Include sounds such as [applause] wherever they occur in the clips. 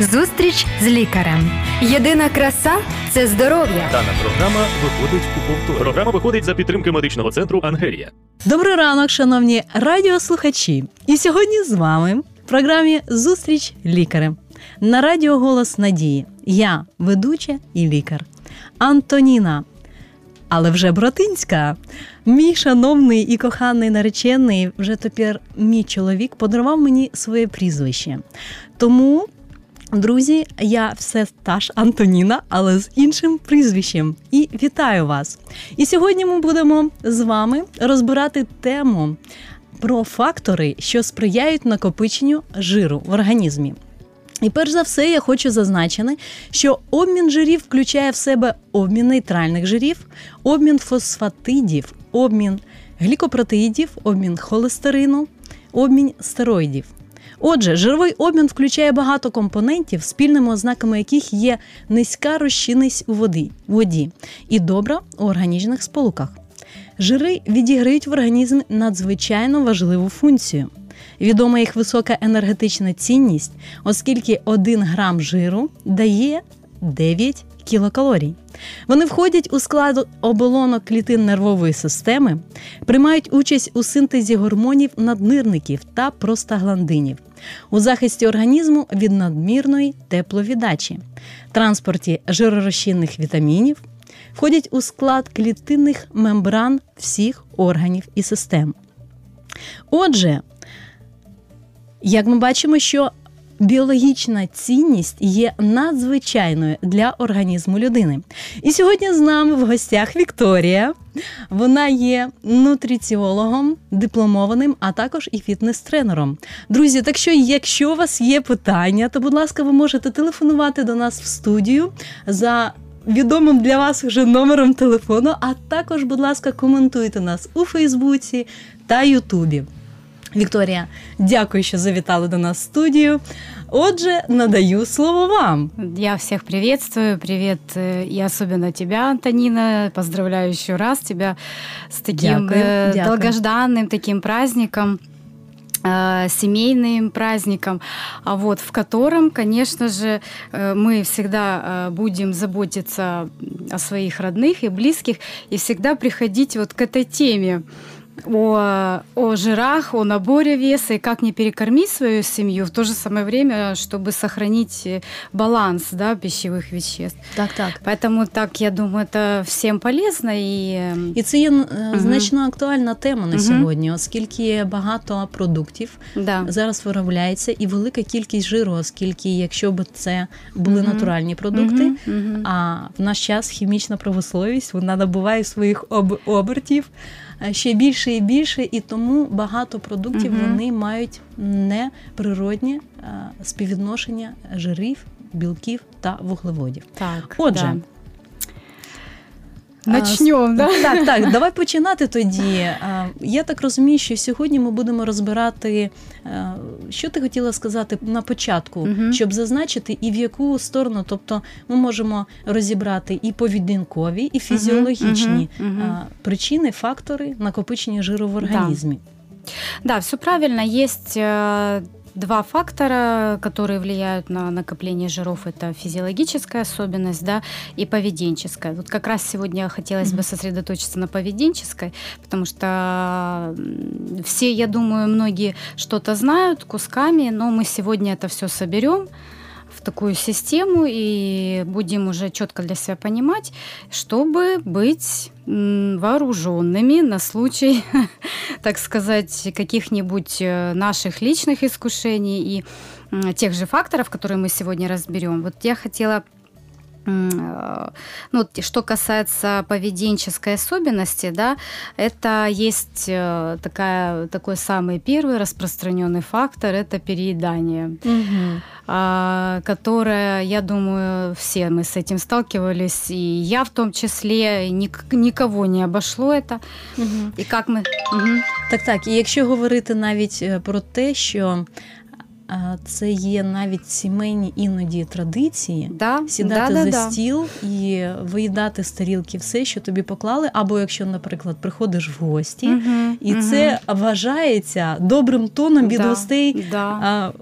Зустріч з лікарем. Єдина краса це здоров'я. Дана програма виходить у повтор. Програма виходить за підтримки медичного центру Ангелія. Добрий ранок, шановні радіослухачі. І сьогодні з вами в програмі Зустріч лікарем на радіо Голос Надії. Я ведуча і лікар Антоніна. Але вже братинська. Мій шановний і коханий наречений, вже тепер мій чоловік подарував мені своє прізвище. Тому, друзі, я все та ж Антоніна, але з іншим прізвищем. І вітаю вас! І сьогодні ми будемо з вами розбирати тему про фактори, що сприяють накопиченню жиру в організмі. І перш за все, я хочу зазначити, що обмін жирів включає в себе обмін нейтральних жирів, обмін фосфатидів, обмін глікопротеїдів, обмін холестерину, обмін стероїдів. Отже, жировий обмін включає багато компонентів, спільними ознаками яких є низька розчинність у воді, воді і добра у органічних сполуках. Жири відіграють в організмі надзвичайно важливу функцію. Відома їх висока енергетична цінність, оскільки 1 грам жиру дає 9 кілокалорій. Вони входять у склад оболонок клітин нервової системи, приймають участь у синтезі гормонів наднирників та простагландинів, у захисті організму від надмірної тепловіддачі, транспорті жиророзчинних вітамінів, входять у склад клітинних мембран всіх органів і систем. Отже, як ми бачимо, що біологічна цінність є надзвичайною для організму людини. І сьогодні з нами в гостях Вікторія. Вона є нутриціологом, дипломованим, а також і фітнес-тренером. Друзі, так що, якщо у вас є питання, то, будь ласка, ви можете телефонувати до нас в студію за. Відомим для вас вже номером телефону, а також, будь ласка, коментуйте нас у Фейсбуці та Ютубі. Вікторія, дякую, що завітали до нас в студію. Отже, надаю слово вам. Я всех приветствую. Привет и особенно тебя, Антонина. Поздравляю еще раз тебя с таким Дякую, э, дякую. долгожданным таким праздником э, семейным праздником, а вот в котором, конечно же, э, мы всегда э, будем заботиться о своих родных и близких и всегда приходить вот к этой теме о, о жирах, о наборе веса и как не перекормить свою семью в то же самое время, чтобы сохранить э, баланс да, пищевых веществ. Так, так. Поэтому так, я думаю, это всем полезно и э, І це є е, значно актуальна тема на Мгм. сьогодні, оскільки багато продуктів да. зараз виробляється і велика кількість жиру, оскільки якщо б це були Мгм. натуральні продукти. Мгм, мгм. А в наш час хімічна промисловість вона набуває своїх об- обертів е, ще більше і більше, і тому багато продуктів угу. вони мають неприродні е, співвідношення жирів, білків та вуглеводів. Так, Отже, да. Начнем, да? [laughs] Так, так, давай починати тоді. А, Я так розумію, що сьогодні ми будемо розбирати, е, що ти хотіла сказати на початку, Мгм. щоб зазначити, і в яку сторону, тобто ми можемо розібрати і поведінкові, і фізіологічні мгм. а, причини, фактори накопичення жиру в організмі. Да, все правильно. Есть э, два фактора, которые влияют на накопление жиров. Это физиологическая особенность, да, и поведенческая. Вот как раз сегодня хотелось Мгм. бы сосредоточиться на поведенческой, потому что все, я думаю, многие что-то знают кусками, но мы сегодня это все соберем такую систему и будем уже четко для себя понимать, чтобы быть вооруженными на случай, [laughs] так сказать, каких-нибудь э, наших личных искушений и тех же факторов, которые мы сегодня разберем. Вот я хотела ну, вот что касается поведенческой особенности, да, это есть э, такая, такой самый первый распространенный фактор, это переедание Угу. которая, я думаю, все мы с этим сталкивались, и я в том числе, ник- никого не обошло это. Угу. И как мы... Мгм. Так, так. І якщо говорити навіть е, про те, що це є навіть сімейні іноді традиції. Да, Сідати да, за да. стіл і виїдати з тарілки все, що тобі поклали, або якщо, наприклад, приходиш в гості, Мгм, і мгм. це вважається добрим тоном від Да, гостей Да. а,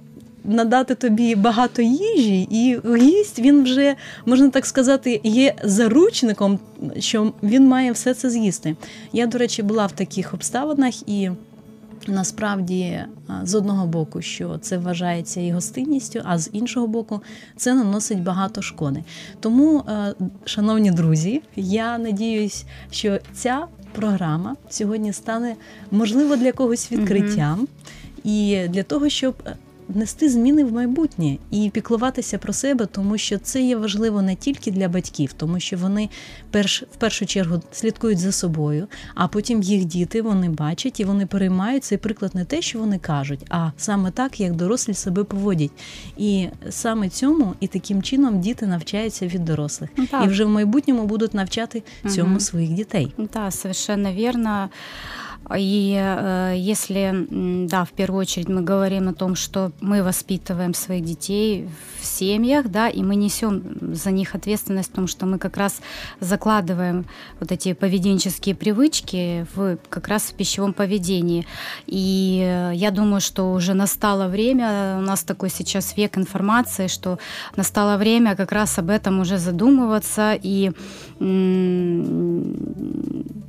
надати тобі багато їжі, і гість він вже можна так сказати є заручником, що він має все це з'їсти. Я, до речі, була в таких обставинах і. Насправді, з одного боку, що це вважається і гостинністю, а з іншого боку, це наносить багато шкоди. Тому, шановні друзі, я надіюсь, що ця програма сьогодні стане можливо для когось відкриттям, mm-hmm. і для того, щоб внести зміни в майбутнє і піклуватися про себе, тому що це є важливо не тільки для батьків, тому що вони перш в першу чергу слідкують за собою, а потім їх діти вони бачать і вони переймають цей приклад не те, що вони кажуть, а саме так, як дорослі себе поводять. І саме цьому і таким чином діти навчаються від дорослих, ну, так. і вже в майбутньому будуть навчати цьому угу. своїх дітей. Так, совершенно вірно. И э, если, да, в первую очередь мы говорим о том, что мы воспитываем своих детей в семьях, да, и мы несем за них ответственность в том, что мы как раз закладываем вот эти поведенческие привычки в, как раз в пищевом поведении. И э, я думаю, что уже настало время, у нас такой сейчас век информации, что настало время как раз об этом уже задумываться и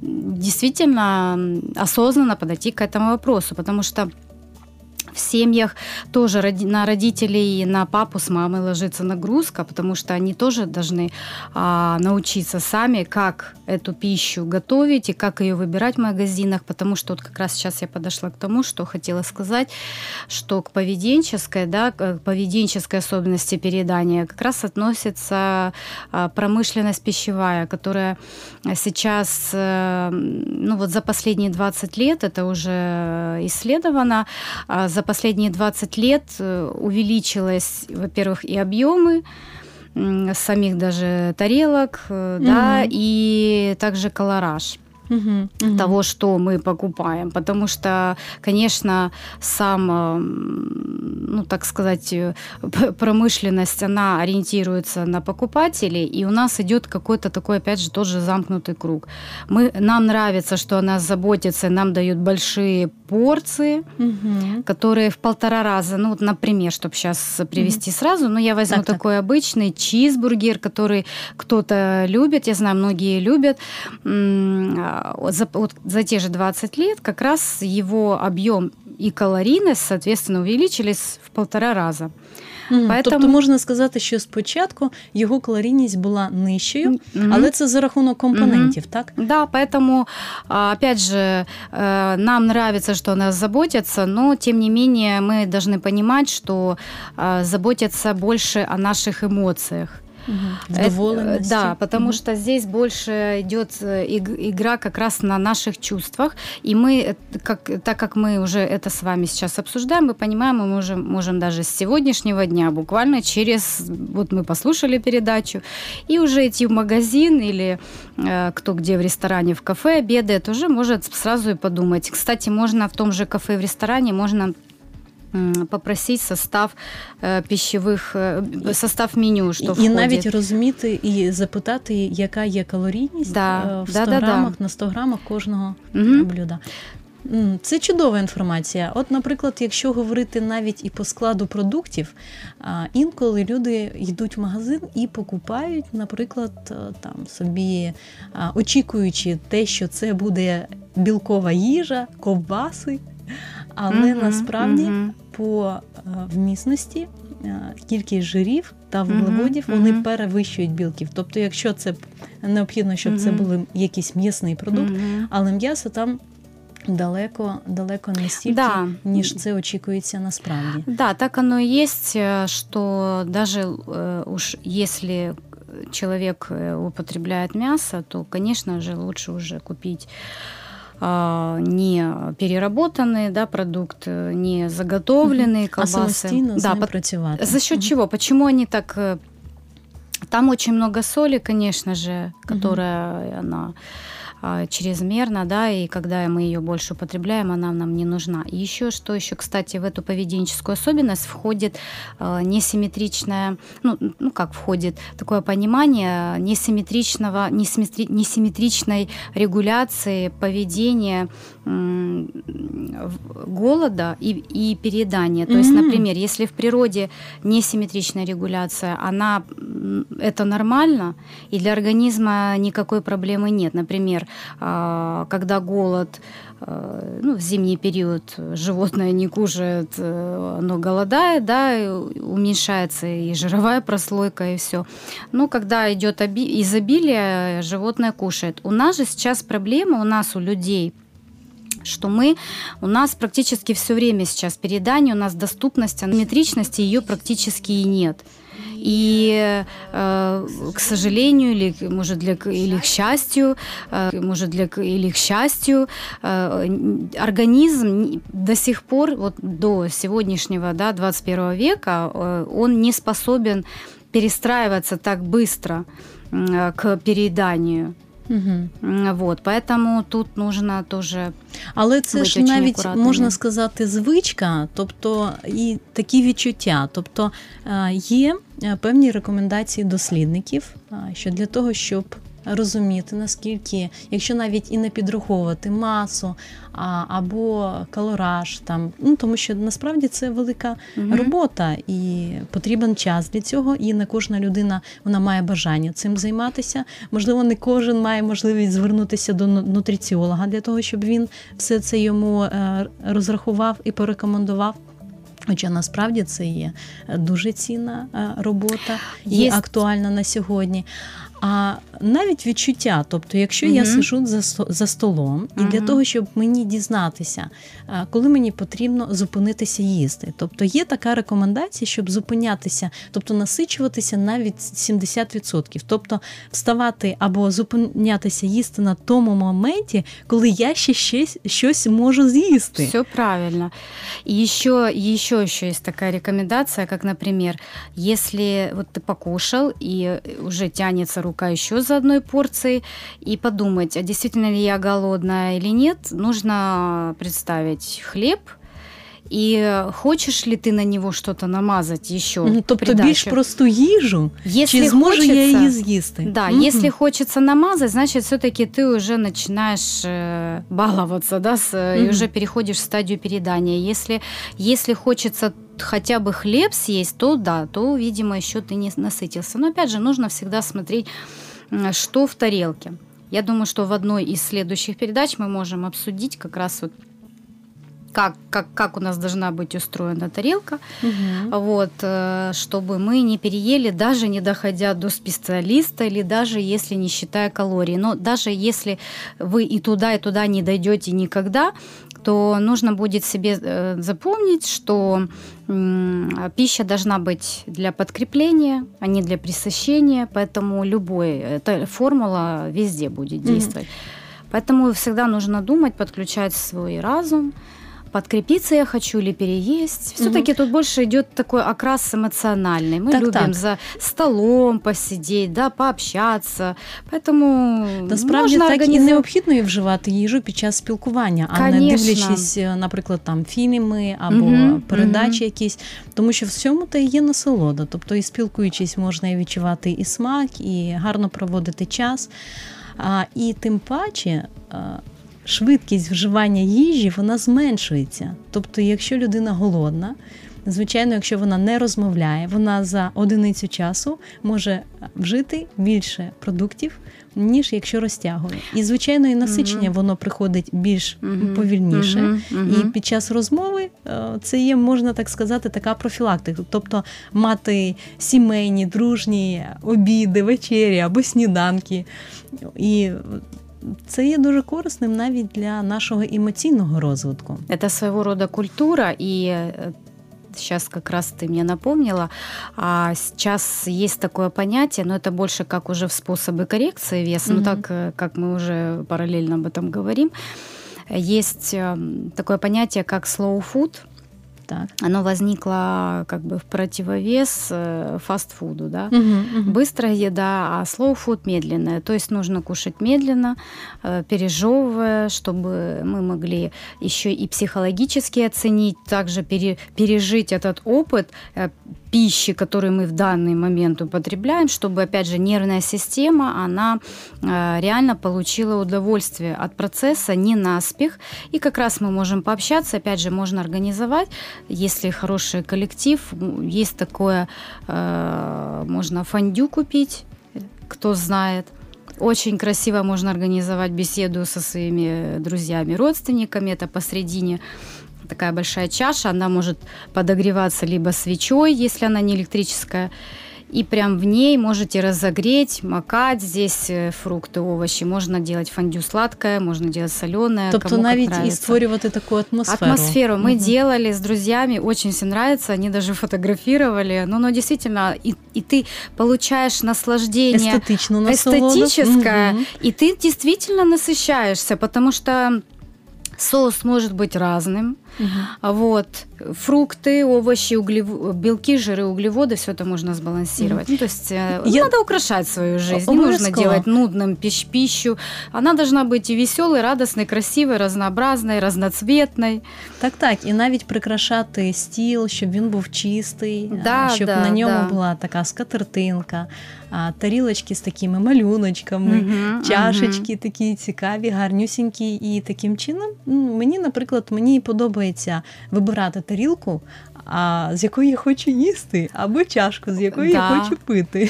действительно осознанно подойти к этому вопросу, потому что в семьях тоже на родителей, на папу с мамой ложится нагрузка, потому что они тоже должны а, научиться сами, как эту пищу готовить и как ее выбирать в магазинах, потому что вот как раз сейчас я подошла к тому, что хотела сказать, что к поведенческой, да, к поведенческой особенности переедания как раз относится а, промышленность пищевая, которая сейчас, э, ну вот за последние 20 лет, это уже исследовано, а, за последние 20 лет э, увеличилось, во-первых, и объемы, самих даже тарелок, mm-hmm. да, и также колораж угу, угу. того, что мы покупаем. Потому что, конечно, сам, ну так сказать, э, промышленность, она ориентируется на покупателей, и у нас идет какой-то такой, опять же, тоже замкнутый круг. Мы, нам нравится, что о нас заботится, нам дают большие порции, угу. которые в полтора раза, ну вот, например, чтобы сейчас привести угу. сразу, ну я возьму так, такой так. обычный чизбургер, который кто-то любит, я знаю, многие любят, за, вот, за те же 20 лет как раз его объем и калорийность, соответственно, увеличились в полтора раза. Mm, Поэтому... Тобто можна сказати, що спочатку його калорійність була нижчою, mm-hmm. але це за рахунок компонентів, mm-hmm. так? Да, поэтому, опять же, нам нравится, что о нас заботятся, но, тем не менее, мы должны понимать, что заботятся больше о наших эмоциях. Угу. Да, потому угу. что здесь больше идет э, игра как раз на наших чувствах. И мы, э, как, так как мы уже это с вами сейчас обсуждаем, мы понимаем, мы можем, можем даже с сегодняшнего дня, буквально через... Вот мы послушали передачу, и уже идти в магазин или э, кто где в ресторане, в кафе обедает, уже может сразу и подумать. Кстати, можно в том же кафе, в ресторане, можно попросить состав э, пищевих, э, состав меню, що і входить. навіть розуміти і запитати, яка є калорійність да, э, в 100 да, грамах да. на 100 грамах кожного угу. блюда. Це чудова інформація. От, наприклад, якщо говорити навіть і по складу продуктів, інколи люди йдуть в магазин і покупають, наприклад, е, там собі очікуючи те, що це буде білкова їжа, ковбаси. Але mm-hmm, насправді mm-hmm. по е, вмісності е, кількість жирів та вуглеводів вони перевищують білків. Тобто, якщо це необхідно, щоб це був якийсь м'ясний продукт, але м'ясо там. Далеко, далеко не стільки, да. ніж це очікується насправді. Да, так оно и есть, что даже э, уж если человек э, употребляет мясо, то, конечно же, лучше уже купить не переработанный да, продукт, не заготовленные колбасы. А да, працювати. За счет чего? Почему они так... Э, там очень много соли, конечно же, которая угу. она а, чрезмерно, да, и когда мы ее больше употребляем, она нам не нужна. И еще что еще, кстати, в эту поведенческую особенность входит а, несимметричное, ну, ну как входит, такое понимание несимметричного, несимметри, несимметричной регуляции поведения голода и, и переедания. То mm-hmm. есть, например, если в природе несимметричная регуляция, она это нормально, и для организма никакой проблемы нет. Например, а, когда голод а, ну, в зимний период животное не кушает, э, оно голодает, да, уменьшается и жировая прослойка, и все. Но когда идет изобилие, животное кушает. У нас же сейчас проблема, у нас, у людей – что мы, у нас практически все время сейчас передание, у нас доступность, а метричности ее практически и нет. И, э, к сожалению, или, может, для, или к счастью, э, может, для, или к счастью, э, организм до сих пор, вот до сегодняшнего, да, 21 века, э, он не способен перестраиваться так быстро э, к перееданию. Угу. Вот, Поэтому тут нужно теж. Але це ж навіть акуратними. можна сказати звичка, тобто і такі відчуття. Тобто е, є е, певні рекомендації дослідників, е, що для того, щоб розуміти, наскільки, якщо навіть і не підраховувати масу а, або калораж, там, ну тому що насправді це велика угу. робота і потрібен час для цього. І не кожна людина вона має бажання цим займатися. Можливо, не кожен має можливість звернутися до нутриціолога для того, щоб він все це йому е, розрахував і порекомендував. Хоча насправді це є дуже цінна е, робота і є актуальна на сьогодні. А навіть відчуття, тобто, якщо угу. я сижу за за столом, і угу. для того, щоб мені дізнатися, коли мені потрібно зупинитися їсти. Тобто є така рекомендація, щоб зупинятися, тобто насичуватися навіть 70%. Тобто вставати або зупинятися їсти на тому моменті, коли я ще щось, щось можу з'їсти. Все правильно. И еще, еще, еще есть такая рекомендация, как, например, если вот ты покушал и уже тянется рука еще за одной порцией, и подумать, а действительно ли я голодная или нет, нужно представить хлеб, і хочеш ли ти на нього щось намазати ще? Ну, тобто придачу? більш просту їжу, если чи зможу хочется, я її з'їсти? Да, угу. если хочется намазать, значит, все-таки ты уже начинаешь э, баловаться, да, с, угу. и уже переходишь в стадию передания. Если, если хочется хотя бы хлеб съесть, то да, то, видимо, еще ты не насытился. Но опять же, нужно всегда смотреть, что в тарелке. Я думаю, что в одной из следующих передач мы можем обсудить как раз вот как, как, как у нас должна быть устроена тарелка, угу. вот, э, чтобы мы не переели, даже не доходя до специалиста, или даже если не считая калорий. Но даже если вы и туда, и туда не дойдете никогда, то нужно будет себе э, запомнить, что пища должна быть для подкрепления, а не для присыщения, поэтому любой, эта формула везде будет действовать. Mm-hmm. Поэтому всегда нужно думать, подключать свой разум, подкрепиться я хочу или переесть. Все-таки угу. тут больше идет такой окрас эмоциональный. Мы так, любим так. за столом посидеть, да, пообщатися. Поэтому Насправді так організм... і необхідно і вживати їжу під час спілкування, а Конечно. не дивлячись, наприклад, там фільми або угу. передачі угу. якісь, тому що в цьому та є насолода. Тобто і спілкуючись, можна і відчувати і смак, і гарно проводити час. А, І тим паче швидкість вживання їжі вона зменшується. Тобто, якщо людина голодна, звичайно, якщо вона не розмовляє, вона за одиницю часу може вжити більше продуктів. Ніж якщо розтягує. І, звичайно, і насичення uh-huh. воно приходить більш uh-huh. повільніше. Uh-huh. І під час розмови е, це є, можна так сказати, така профілактика. Тобто мати сімейні, дружні обіди, вечері або сніданки. І це є дуже корисним навіть для нашого емоційного розвитку. Это своего рода культура, и сейчас как раз ты мне напомнила, а сейчас есть такое понятие, но это больше как уже в способы коррекции веса, mm-hmm. ну так э, как мы уже параллельно об этом говорим, есть такое понятие, как slow food – так. оно возникло как бы в противовес э, фастфуду, да. Угу, угу. Быстрая еда, а slow food медленная. То есть нужно кушать медленно, э, пережевывая, чтобы мы могли еще и психологически оценить, также пере- пережить этот опыт э, пищи, которую мы в данный момент употребляем, чтобы, опять же, нервная система, она реально получила удовольствие от процесса, не наспех. И как раз мы можем пообщаться, опять же, можно организовать, если хороший коллектив, есть такое, э, можно фондю купить, кто знает. Очень красиво можно организовать беседу со своими друзьями, родственниками. Это посредине такая большая чаша, она может подогреваться либо свечой, если она не электрическая, и прям в ней можете разогреть, макать здесь э, фрукты, овощи. Можно делать фондю сладкое, можно делать соленое. Тобто навіть і створювати таку атмосферу. Атмосферу мы Мгм. делали с друзьями, очень всем нравится, они даже фотографировали. Ну, но действительно, и, и ты получаешь наслаждение насолоду. эстетическое, Мгм. и ты действительно насыщаешься, потому что соус может быть разным. Мгм. А Вот. Фрукты, овощи, углев... белки, жиры, углеводы, все это можно сбалансировать. Ну, то есть э, Я- надо украшать свою жизнь. Не нужно Обов'язково. делать нудным пищ- пищу. Она должна быть и веселой, радостной, красивой, разнообразной, разноцветной. Так, так, і навіть прикрашати стіл, щоб він був чистий, а, Да, щоб да, на ньому да. була така скатертинка, а, тарілочки з такими малюночками. Мгм, Чашечки такі цікаві, гарнюсінькі, і таким чином м, мені, наприклад, мені подобається вибирати тарілку, а з якої я хочу їсти, або чашку, з якої Да. я хочу пити.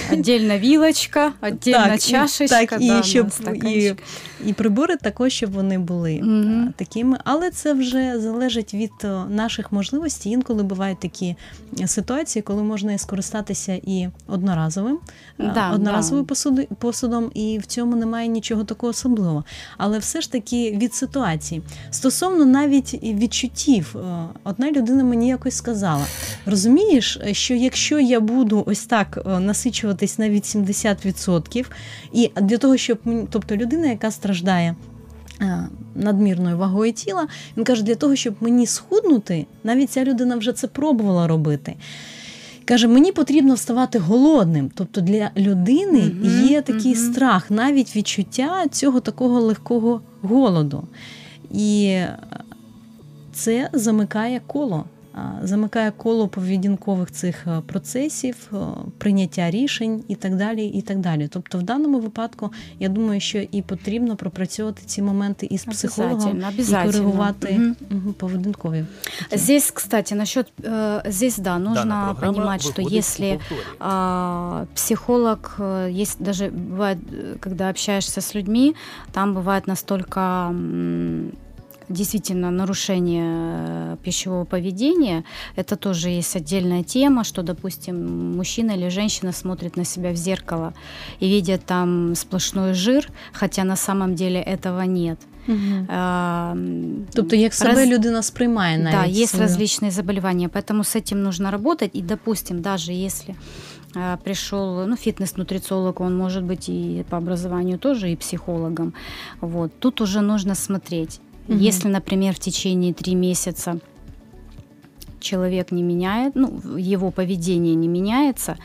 вилочка, Так, і- чашечка. так, і да, щоб- стаканчик. І прибори також, щоб вони були а, такими. Але це вже залежить від наших можливостей. Інколи бувають такі е, ситуації, коли можна і скористатися і одноразовим, Да, одноразовим да. посуди- посудом, і в цьому немає нічого такого особливого. Але все ж таки від ситуації. Стосовно навіть відчуттів, е, одна людина мені якось сказала: розумієш, е, що якщо я буду ось так е, насичуватись на від 70%, і для того, щоб тобто людина, яка страждає. е, Надмірною вагою тіла, він каже, для того, щоб мені схуднути, навіть ця людина вже це пробувала робити. Каже, мені потрібно вставати голодним. Тобто для людини Мгм, є такий мгм. страх, навіть відчуття цього такого легкого голоду. І це замикає коло а, Замикає коло поведінкових цих е, процесів, е, прийняття рішень і так далі. і так далі. Тобто, в даному випадку, я думаю, що і потрібно пропрацьовувати ці моменти із психологом Обязательно, і обязательно. коригувати Мгм. мгм, поведінкові. такі. Здесь, кстати, насчет э, здесь да, нужно Дана програма понимать, что виходить если у повторі. а, психолог, э, есть даже бывает, э, когда общаешься с людьми, там бывает настолько м, действительно нарушение э, пищевого поведения. Это тоже есть отдельная тема, что, допустим, мужчина или женщина смотрит на себя в зеркало и видит там сплошной жир, хотя на самом деле этого нет. Мгм. А, Тобто, як себе раз- людина сприймає навіть. да, есть свою. различные заболевания, поэтому с этим нужно работать. И, допустим, даже если э, пришел ну, фитнес-нутрициолог, он может быть и по образованию тоже и психологом. Вот. Тут уже нужно смотреть. Мгм. Если, например, в течение три месяца человек не меняет, ну, его поведение не меняется,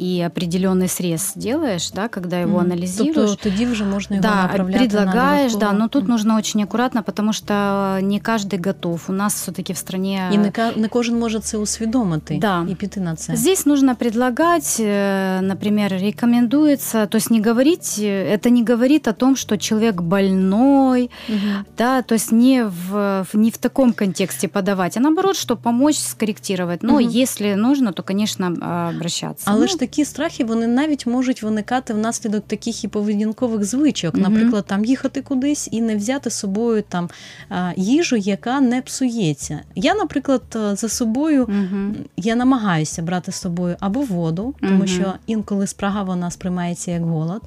и определенный срез делаешь, да, когда его Мгм. анализируешь, Тобто тоді вже можна його да, направляти предлагаешь, на да, но тут Мгм. нужно очень аккуратно, потому что не каждый готов. У нас все-таки в стране І не, ка- не кожен може це усвідомити Да. і піти на це. Здесь нужно предлагать, э, например, рекомендуется, то есть не говорить, э, это не говорит о том, что человек больной, Мгм. да, то есть не в, в- не в таком контексте подавать, а наоборот, что помочь скорректировать. Но Мгм. если нужно, то, конечно, а, обращаться. Але Ну, ж такі страхи вони навіть можуть виникати внаслідок таких і поведінкових звичок. Наприклад, там їхати кудись і не взяти з собою там їжу, яка не псується. Я, наприклад, е, за собою я намагаюся брати з собою або воду, тому що інколи спрага вона сприймається як голод,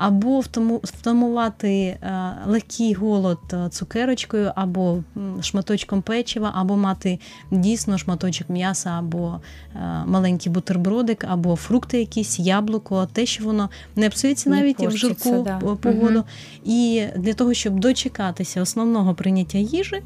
або втамувати е, легкий голод е, цукерочкою, або шматочком печива, або мати дійсно шматочок м'яса, або е, маленький бутербродик, або фрукти якісь, яблуко, те, що воно не псується Не навіть в жарку да. погоду. Мгм. І для того, щоб дочекатися основного прийняття їжі.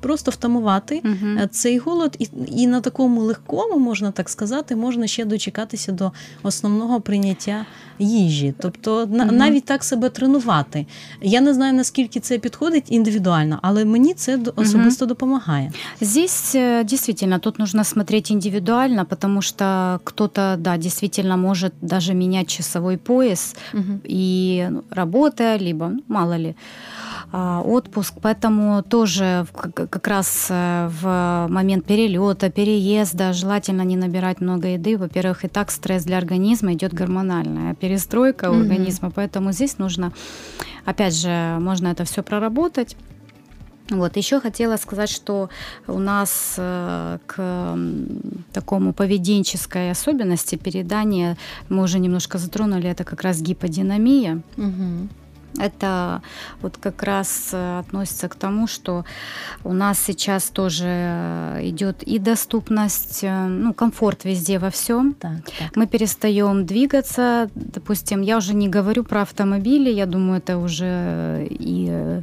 Просто втамувати е, цей голод, і, і на такому легкому, можна так сказати, можна ще дочекатися до основного прийняття їжі. Тобто на, навіть так себе тренувати. Я не знаю, наскільки це підходить індивідуально, але мені це особисто допомагає. Здесь э, действительно тут нужно смотреть индивидуально, потому что кто-то, да, действительно может даже менять часовой пояс и ну, работая, либо, ну, мало ли, отпуск. Поэтому тоже как раз э, в момент перелета, переезда желательно не набирать много еды. Во-первых, и так стресс для организма идет гормональная перестройка Мгм. организма, поэтому здесь нужно, опять же, можно это все проработать. Вот, еще хотела сказать, что у нас э, к такому поведенческой особенности передания, мы уже немножко затронули, это как раз гиподинамия. Угу. Это вот как раз э, относится к тому, что у нас сейчас тоже э, идет и доступность, э, ну, комфорт везде во всем. Так, так. Мы перестаем двигаться. Допустим, я уже не говорю про автомобили, я думаю, это уже и,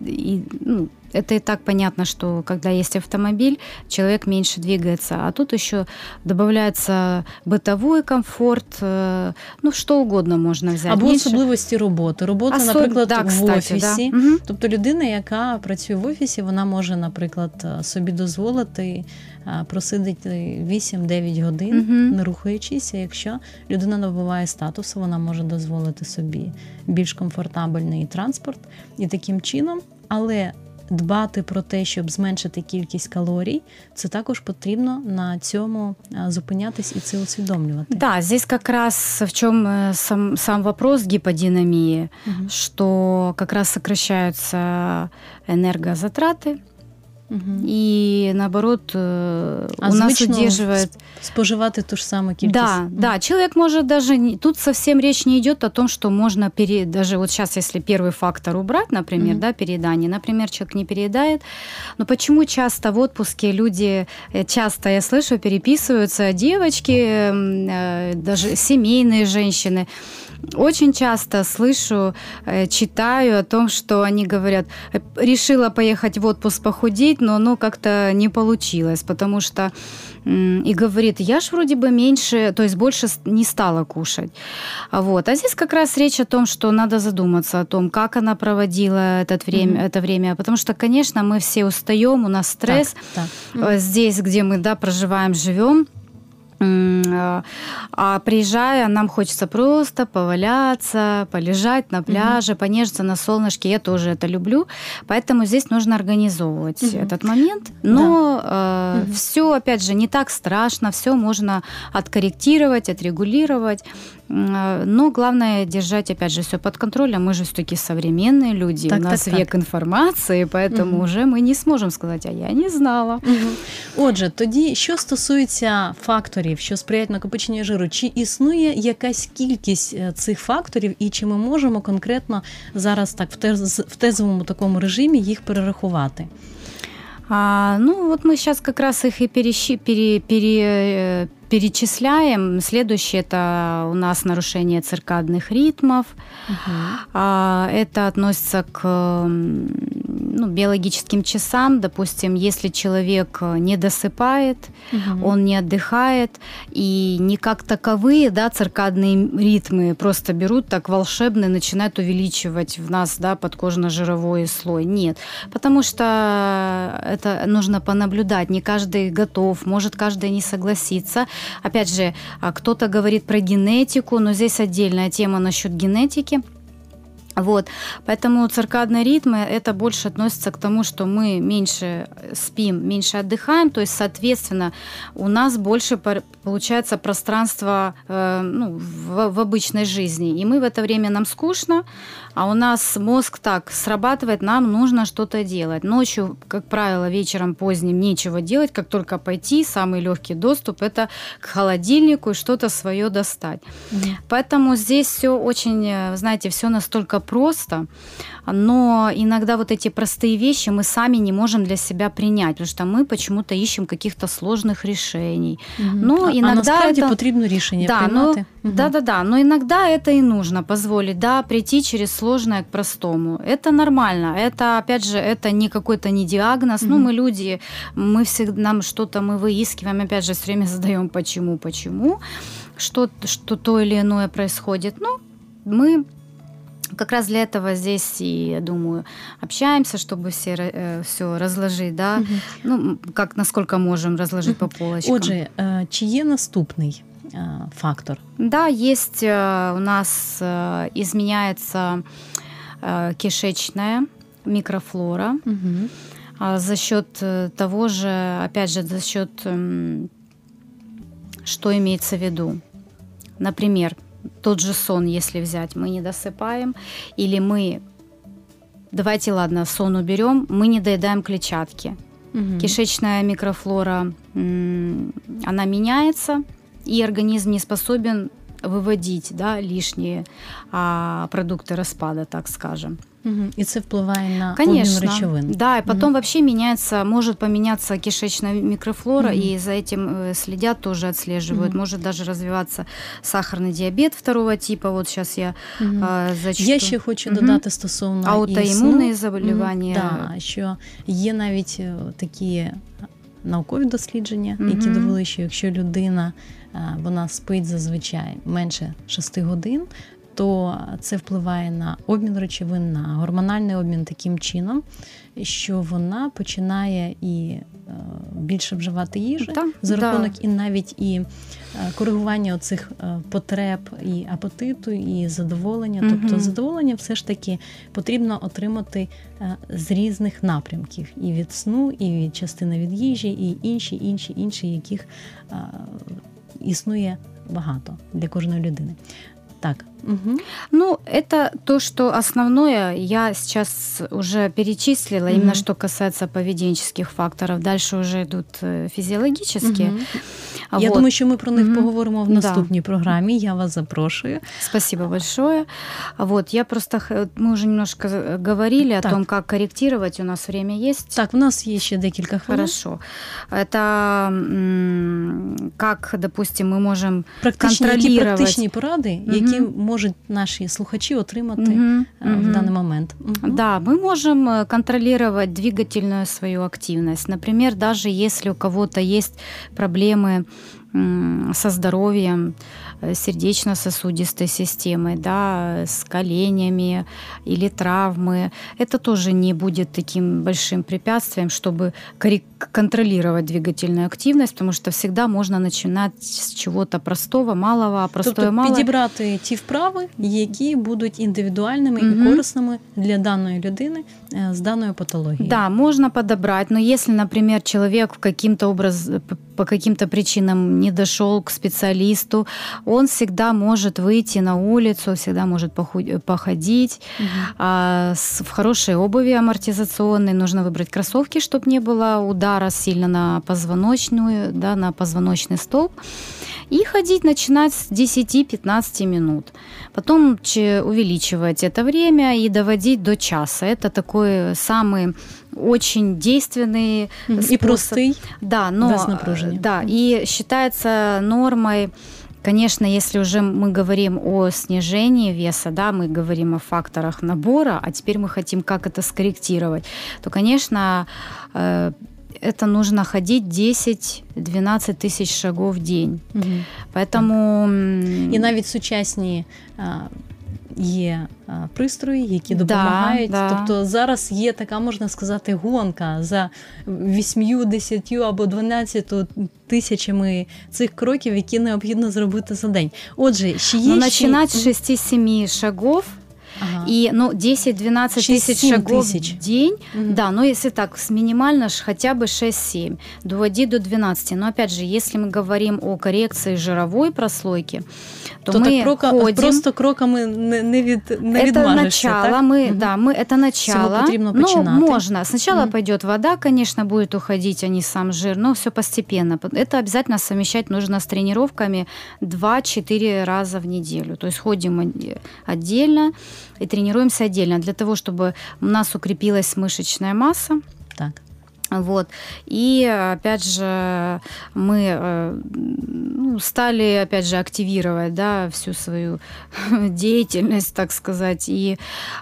и, ну, это и так понятно, что когда есть автомобиль, человек меньше двигается. А тут еще добавляется бытовой комфорт, э, ну, что угодно можно взять. Або Меньше- особливості роботи. Робота, Особ- наприклад, да, в кстати, офісі. да. Мгм. Тобто людина, яка працює в офісі, вона може, наприклад, собі дозволити а, просидіти 8-9 годин, Мгм. не рухаючись. А Якщо людина набуває статусу, вона може дозволити собі більш комфортабельний транспорт і таким чином, але. Дбати про те, щоб зменшити кількість калорій, це також потрібно на цьому а, зупинятись і це усвідомлювати. Да, здесь как раз в чем э, сам, сам вопрос гиподинамии, Мгм. что как раз сокращаются энергозатраты, И наоборот А у нас звично удерживает споживати ту ж саму кількість. Да, да, человек может даже тут совсем речь не идет о том, что можно пере, даже вот сейчас, если первый фактор убрать, например, да, переедание, например, человек не переедает, но почему часто в отпуске люди, э, часто я слышу, переписываются девочки, м, э, даже семейные женщины, очень часто слышу, читаю о том, что они говорят, «Э, решила поехать в отпуск похудеть, но оно как-то не получилось, потому что и говорит, я ж вроде бы меньше, то есть больше не стала кушать. А Вот. А здесь как раз речь о том, что надо задуматься о том, как она проводила этот время, Мгм. это время. Потому что, конечно, мы все устаем, у нас стресс, Так, так. э, здесь, где мы да, проживаем, живем. Э, А приезжая, нам хочется просто поваляться, полежать на пляже, понежиться на солнышке. Я тоже это люблю. Поэтому здесь нужно организовывать Мгм. этот момент. Но Мгм. все, опять же, не так страшно, все можно откорректировать, отрегулировать. М, э, Но главное держать, опять же, все под контролем. Мы же все-таки современные люди, Так, у так, нас так. век информации, поэтому Мгм. уже мы не сможем сказать, а я не знала. Мгм. Отже, тоді, що стосується факторів, що сприяють накопиченню жиру, чи існує якась кількість е, цих факторів, і чи ми можемо конкретно зараз так в тез- в тезовому такому режимі їх перерахувати? А, ну, вот мы сейчас как раз их и перещи, пере, пере- э, перечисляем. Следующее это у нас нарушение циркадных ритмов. А, это относится к ну, биологическим часам. Допустим, если человек э, не досыпает, Мгм. он не отдыхает, и не как таковые, да, циркадные ритмы просто берут так волшебно и начинают увеличивать в нас, да, подкожно-жировой слой. Нет, потому что это нужно понаблюдать. Не каждый готов, может каждый не согласиться. Опять же, а, кто-то говорит про генетику, но здесь отдельная тема насчет генетики. Вот. Поэтому циркадные ритмы это больше относится к тому, что мы меньше спим, меньше отдыхаем, то есть, соответственно, у нас больше получается пространство э, ну, в, в обычной жизни. И мы в это время нам скучно, а у нас мозг так срабатывает, нам нужно что-то делать. Ночью, как правило, вечером поздним нечего делать, как только пойти, самый легкий доступ это к холодильнику и что-то свое достать. Мгм. Поэтому здесь все очень, э, знаете, все настолько просто, но иногда вот эти простые вещи мы сами не можем для себя принять, потому что мы почему-то ищем каких-то сложных решений. Мгм. Ну, а, а иногда насправді это- потрібно рішення Да, ну, приймати. Мгм. Да, да, да. Но иногда это и нужно позволить, да, прийти через сложное к простому. Это нормально. Это, опять же, это не какой-то не диагноз. Mm-hmm. Ну, мы люди, мы всегда, нам что-то мы выискиваем, опять же, все время задаем почему, почему, что, что то или иное происходит. Ну, мы как раз для этого здесь и, я думаю, общаемся, чтобы все, э, все разложить, да, угу. ну, как насколько можем разложить угу. по полочкам. Отже, чи є наступний фактор? Да, есть у нас изменяется кишечная микрофлора угу. за счет э, того же, опять же, за счет, что имеется в виду. Например, тот же сон, если взять, мы не досыпаем, или мы, давайте, ладно, сон уберем, мы не доедаем клетчатки. Угу. Кишечная микрофлора, она меняется, и организм не способен выводить да, лишние а, продукты распада, так скажем. Угу. І це впливає на Конечно, обмін речовин. Да, и потом угу. вообще меняется, может поменяться кишечная микрофлора, угу. и за этим э, следят, тоже отслеживают. Угу. Может даже развиваться сахарный диабет второго типа. Вот сейчас я угу. а, зачту. Я ще хочу угу. додати стосовно аутоімунні заболівання. Угу. Да, що є навіть такі наукові дослідження, угу. які довели, що якщо людина вона спить зазвичай менше 6 годин, то це впливає на обмін речовин, на гормональний обмін таким чином, що вона починає і е, більше вживати їжі да, за рахунок да. і навіть і е, коригування оцих е, потреб і апетиту, і задоволення. Угу. Тобто задоволення все ж таки потрібно отримати з різних напрямків: і від сну, і від частини від їжі, і інші, інші, інші, яких існує багато для кожної людини. Так. Угу. Ну, это то, что основное я сейчас уже перечислила, угу. именно что касается поведенческих факторов. Дальше уже идут э, физиологические. Угу. Я вот. думаю, що ми про них угу. поговоримо в наступній да. програмі. Я вас запрошую. Спасибо большое. Вот, я просто, мы уже немножко говорили так. о том, как корректировать. У нас время есть. Так, у нас есть еще декілька хвилин. Хорошо. Это как, допустим, мы можем практичні, контролировать... Які практичні поради, угу. які можуть наші слухачі отримати угу. в данный момент. Угу. Да, мы можем э, контролировать двигательную свою активность. Например, даже если у кого-то есть проблемы со здоровьем, э, сердечно-сосудистой системой, да, с коленями или травмы. Это тоже не будет таким большим препятствием, чтобы контролировать двигательную активность, потому что всегда можно начинать з чого-то простого, малого, а простое тобто малое. підібрати ті вправи, які будуть індивідуальними угу. і корисними для даної людини з даною патологією. Да, можно подобрать, но если, например, человек каким-то образ, по каким-то причинам не дошел к специалисту, он всегда может выйти на улицу, всегда может походить угу. а, в хорошей обуви амортизационной. Нужно выбрать кроссовки, чтобы не было удара сильно на позвоночную, да, на позвоночный столб. И ходить начинать с 10-15 минут. Потом увеличивать это время и доводить до часа. Это такой самый очень действенный и способ. простый. Да, но напряжения. Да, и считается нормой Конечно, если уже мы говорим о снижении веса, да, мы говорим о факторах набора, а теперь мы хотим как это скорректировать, то, конечно, э, это нужно ходить 10-12 тысяч шагов в день. Угу. Поэтому... І навіть сучасні є пристрої, які допомагають. Да, да. Тобто зараз є така, можна сказати, гонка за 8, 10 або 12 тисячами цих кроків, які необхідно зробити за день. Отже, ще є. Ну, Починати з 6-7 шагов. Ага. И ну, 10-12 тысяч шагов тысяч. в день. Угу. Да, но если так, с минимально хотя бы 6-7, доводи до 12. Но опять же, если мы говорим о коррекции жировой прослойки, то, то мы крока, ходим... просто кроками не, не, від, не Это начало, так? мы, угу. да, мы, это начало. потрібно ну, можно. Сначала угу. пойдет вода, конечно, будет уходить, а не сам жир, но все постепенно. Это обязательно совмещать нужно с тренировками 2-4 раза в неделю. То есть ходим отдельно, и тренируемся отдельно для того, чтобы у нас укрепилась мышечная масса. Так. Вот. И опять же, мы э, ну, стали, опять же, активировать, да, всю свою [laughs] деятельность, так сказать, и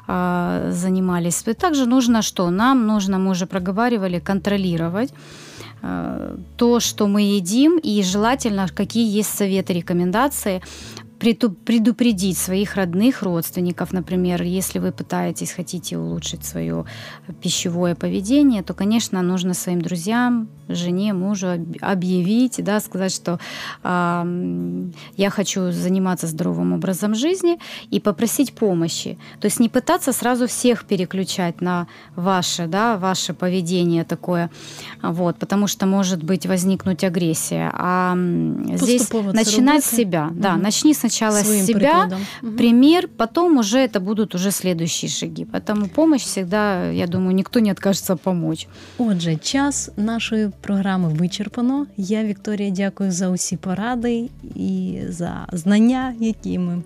э, занимались. Также нужно что? Нам нужно, мы уже проговаривали, контролировать э, то, что мы едим, и желательно, какие есть советы, рекомендации предупредить своих родных, родственников, например, если вы пытаетесь, хотите улучшить свое пищевое поведение, то, конечно, нужно своим друзьям, жене, мужу объявить, да, сказать, что э, я хочу заниматься здоровым образом жизни и попросить помощи. То есть не пытаться сразу всех переключать на ваше, да, ваше поведение такое, вот, потому что может быть возникнуть агрессия. А здесь начинать с себя, угу. да, начни сначала Своим с себя, угу. пример, потом уже это будут уже следующие шаги. Поэтому помощь всегда, я думаю, никто не откажется помочь. Отже, час нашої програми вичерпано. Я Вікторія дякую за усі поради і за знання, якими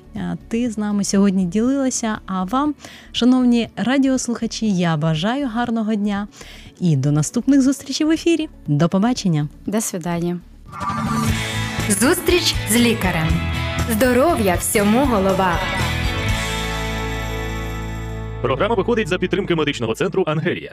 ти з нами сьогодні ділилася. А вам, шановні радіослухачі, я бажаю гарного дня і до наступних зустрічей в ефірі. До побачення. До свидання. Зустріч з лікарем. Здоров'я всьому голова. Програма виходить за підтримки медичного центру Ангелія.